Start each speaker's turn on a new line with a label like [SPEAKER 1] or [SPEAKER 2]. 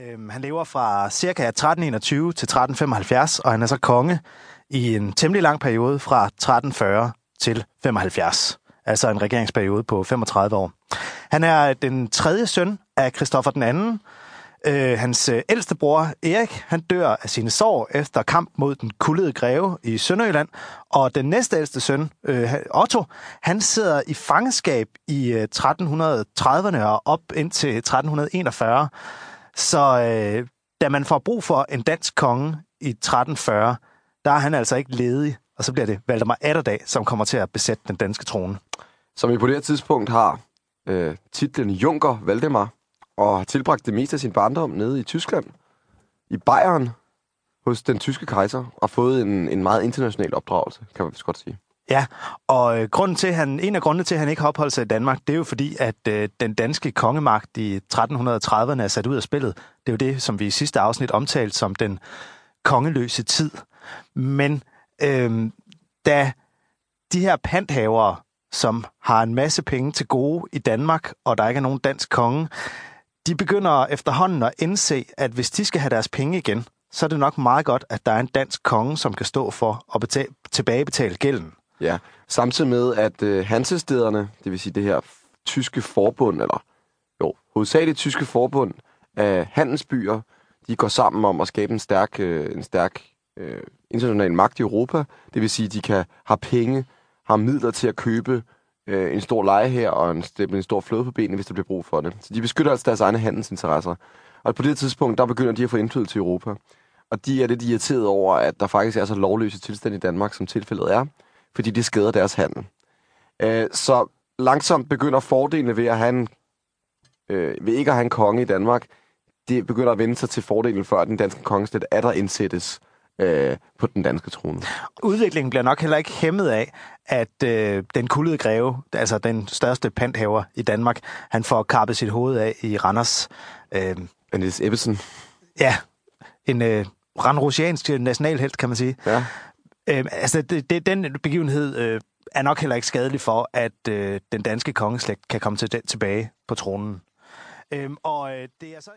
[SPEAKER 1] Øhm, han lever fra ca. 1321 til 1375, og han er så konge i en temmelig lang periode fra 1340 til 75. Altså en regeringsperiode på 35 år. Han er den tredje søn af Christoffer den anden. Øh, hans øh, ældste bror, Erik, han dør af sine sår efter kamp mod den kullede greve i Sønderjylland. Og den næste ældste søn, øh, Otto, han sidder i fangeskab i øh, 1330'erne og op indtil 1341. Så øh, da man får brug for en dansk konge i 1340, der er han altså ikke ledig, og så bliver det Valdemar Atterdag, som kommer til at besætte den danske trone.
[SPEAKER 2] Som vi på det her tidspunkt har øh, titlen Junker Valdemar, og har tilbragt det meste af sin barndom nede i Tyskland, i Bayern, hos den tyske kejser, og fået en, en meget international opdragelse, kan man vist godt sige.
[SPEAKER 1] Ja, og øh, grunden til, han, en af grundene til, at han ikke har opholdt sig i Danmark, det er jo fordi, at øh, den danske kongemagt i 1330'erne er sat ud af spillet. Det er jo det, som vi i sidste afsnit omtalte som den kongeløse tid. Men øh, da de her panthavere, som har en masse penge til gode i Danmark, og der ikke er nogen dansk konge, de begynder efterhånden at indse, at hvis de skal have deres penge igen, så er det nok meget godt, at der er en dansk konge, som kan stå for at betale, tilbagebetale gælden.
[SPEAKER 2] Ja, samtidig med, at øh, hansestederne, det vil sige det her tyske forbund, eller jo, hovedsageligt tyske forbund af handelsbyer, de går sammen om at skabe en stærk, øh, en stærk øh, international magt i Europa. Det vil sige, at de kan have penge, har midler til at købe øh, en stor leje her og en, en stor flåde på benene, hvis der bliver brug for det. Så de beskytter altså deres egne handelsinteresser. Og på det tidspunkt, der begynder de at få indflydelse i Europa. Og de er lidt irriteret over, at der faktisk er så lovløse tilstand i Danmark, som tilfældet er, fordi det skader deres handel. Øh, så langsomt begynder fordelene ved at have en, øh, ved ikke at have en konge i Danmark, det begynder at vende sig til fordelen før den danske kongeslæt er der indsættes øh, på den danske trone.
[SPEAKER 1] Udviklingen bliver nok heller ikke hæmmet af, at øh, den kuldede greve, altså den største panthaver i Danmark, han får kappet sit hoved af i Randers.
[SPEAKER 2] Øh, Niels Ebbesen.
[SPEAKER 1] Ja, en øh, randrusiansk nationalhelt, kan man sige.
[SPEAKER 2] Ja.
[SPEAKER 1] Øh, altså, det, det, den begivenhed øh, er nok heller ikke skadelig for, at øh, den danske kongeslægt kan komme til, tilbage på tronen. Øh, og øh, det er så...